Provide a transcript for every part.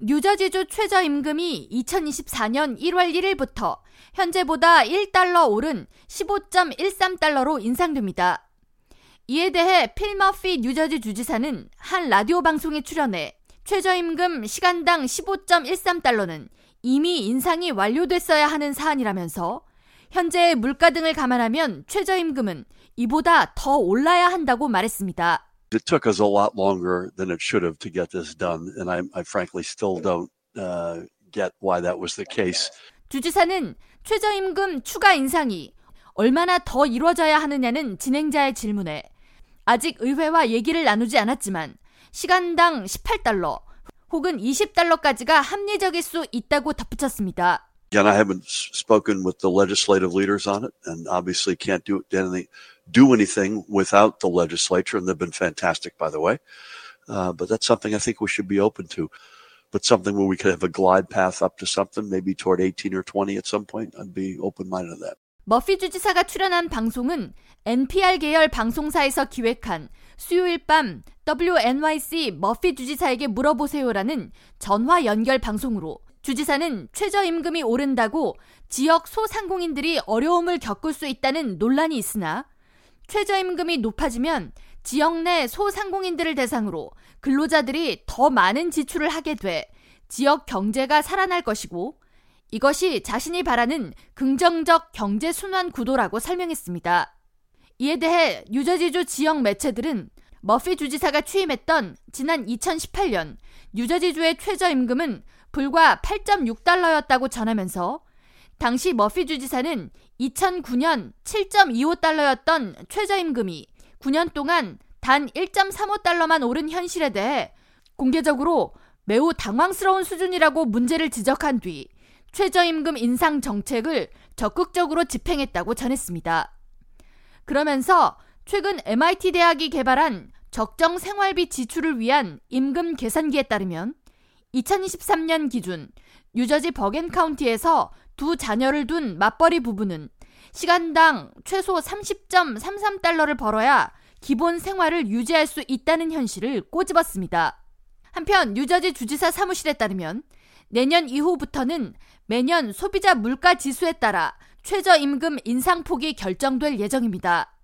뉴저지주 최저임금이 2024년 1월 1일부터 현재보다 1달러 오른 15.13달러로 인상됩니다. 이에 대해 필 머피 뉴저지 주지사는 한 라디오 방송에 출연해 최저임금 시간당 15.13달러는 이미 인상이 완료됐어야 하는 사안이라면서 현재의 물가 등을 감안하면 최저임금은 이보다 더 올라야 한다고 말했습니다. It took us a lot longer than it should have to get this done, and I, I frankly still don't uh, get why that was the case. 주지사는 최저임금 추가 인상이 얼마나 더 이루어져야 하느냐는 진행자의 질문에 아직 의회와 얘기를 나누지 않았지만 시간당 18달러 혹은 20달러까지가 합리적일 수 있다고 덧붙였습니다. Again, I haven't spoken with the legislative leaders on it, and obviously can't do anything, do anything without the legislature, and they've been fantastic, by the way. Uh, but that's something I think we should be open to. But something where we could have a glide path up to something, maybe toward 18 or 20 at some point, I'd be open-minded to that. 머피 주지사가 출연한 방송은 NPR 계열 방송사에서 기획한 수요일 밤 WNYC 머피 주지사에게 물어보세요라는 전화 연결 방송으로 주지사는 최저임금이 오른다고 지역 소상공인들이 어려움을 겪을 수 있다는 논란이 있으나 최저임금이 높아지면 지역 내 소상공인들을 대상으로 근로자들이 더 많은 지출을 하게 돼 지역 경제가 살아날 것이고 이것이 자신이 바라는 긍정적 경제 순환 구도라고 설명했습니다. 이에 대해 뉴저지주 지역 매체들은 머피 주지사가 취임했던 지난 2018년 뉴저지주의 최저임금은 불과 8.6달러였다고 전하면서 당시 머피 주지사는 2009년 7.25달러였던 최저임금이 9년 동안 단 1.35달러만 오른 현실에 대해 공개적으로 매우 당황스러운 수준이라고 문제를 지적한 뒤 최저임금 인상 정책을 적극적으로 집행했다고 전했습니다. 그러면서 최근 MIT 대학이 개발한 적정 생활비 지출을 위한 임금 계산기에 따르면 2023년 기준 뉴저지 버겐 카운티에서 두 자녀를 둔 맞벌이 부부는 시간당 최소 30.33달러를 벌어야 기본 생활을 유지할 수 있다는 현실을 꼬집었습니다. 한편 뉴저지 주지사 사무실에 따르면 내년 이후부터는 매년 소비자 물가 지수에 따라 최저임금 인상폭이 결정될 예정입니다.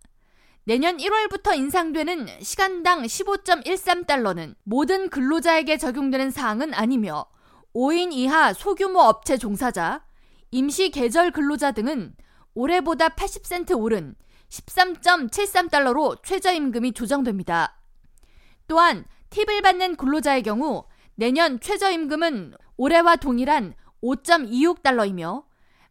내년 1월부터 인상되는 시간당 15.13달러는 모든 근로자에게 적용되는 사항은 아니며 5인 이하 소규모 업체 종사자, 임시 계절 근로자 등은 올해보다 80센트 오른 13.73달러로 최저임금이 조정됩니다. 또한 팁을 받는 근로자의 경우 내년 최저임금은 올해와 동일한 5.26달러이며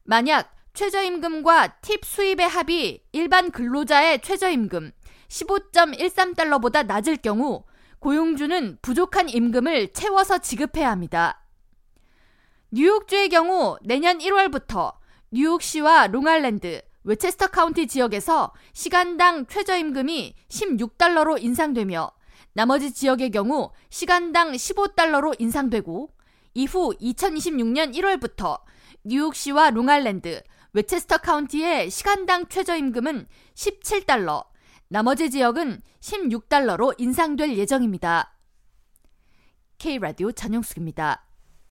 만약 최저임금과 팁 수입의 합이 일반 근로자의 최저임금 15.13달러보다 낮을 경우 고용주는 부족한 임금을 채워서 지급해야 합니다. 뉴욕주의 경우 내년 1월부터 뉴욕시와 롱아일랜드, 웨스트체스터 카운티 지역에서 시간당 최저임금이 16달러로 인상되며 나머지 지역의 경우 시간당 15달러로 인상되고 이후 2026년 1월부터 뉴욕시와 롱아일랜드, 웨스트체스터 카운티의 시간당 최저임금은 17달러, 나머지 지역은 16달러로 인상될 예정입니다. K라디오 전영숙입니다.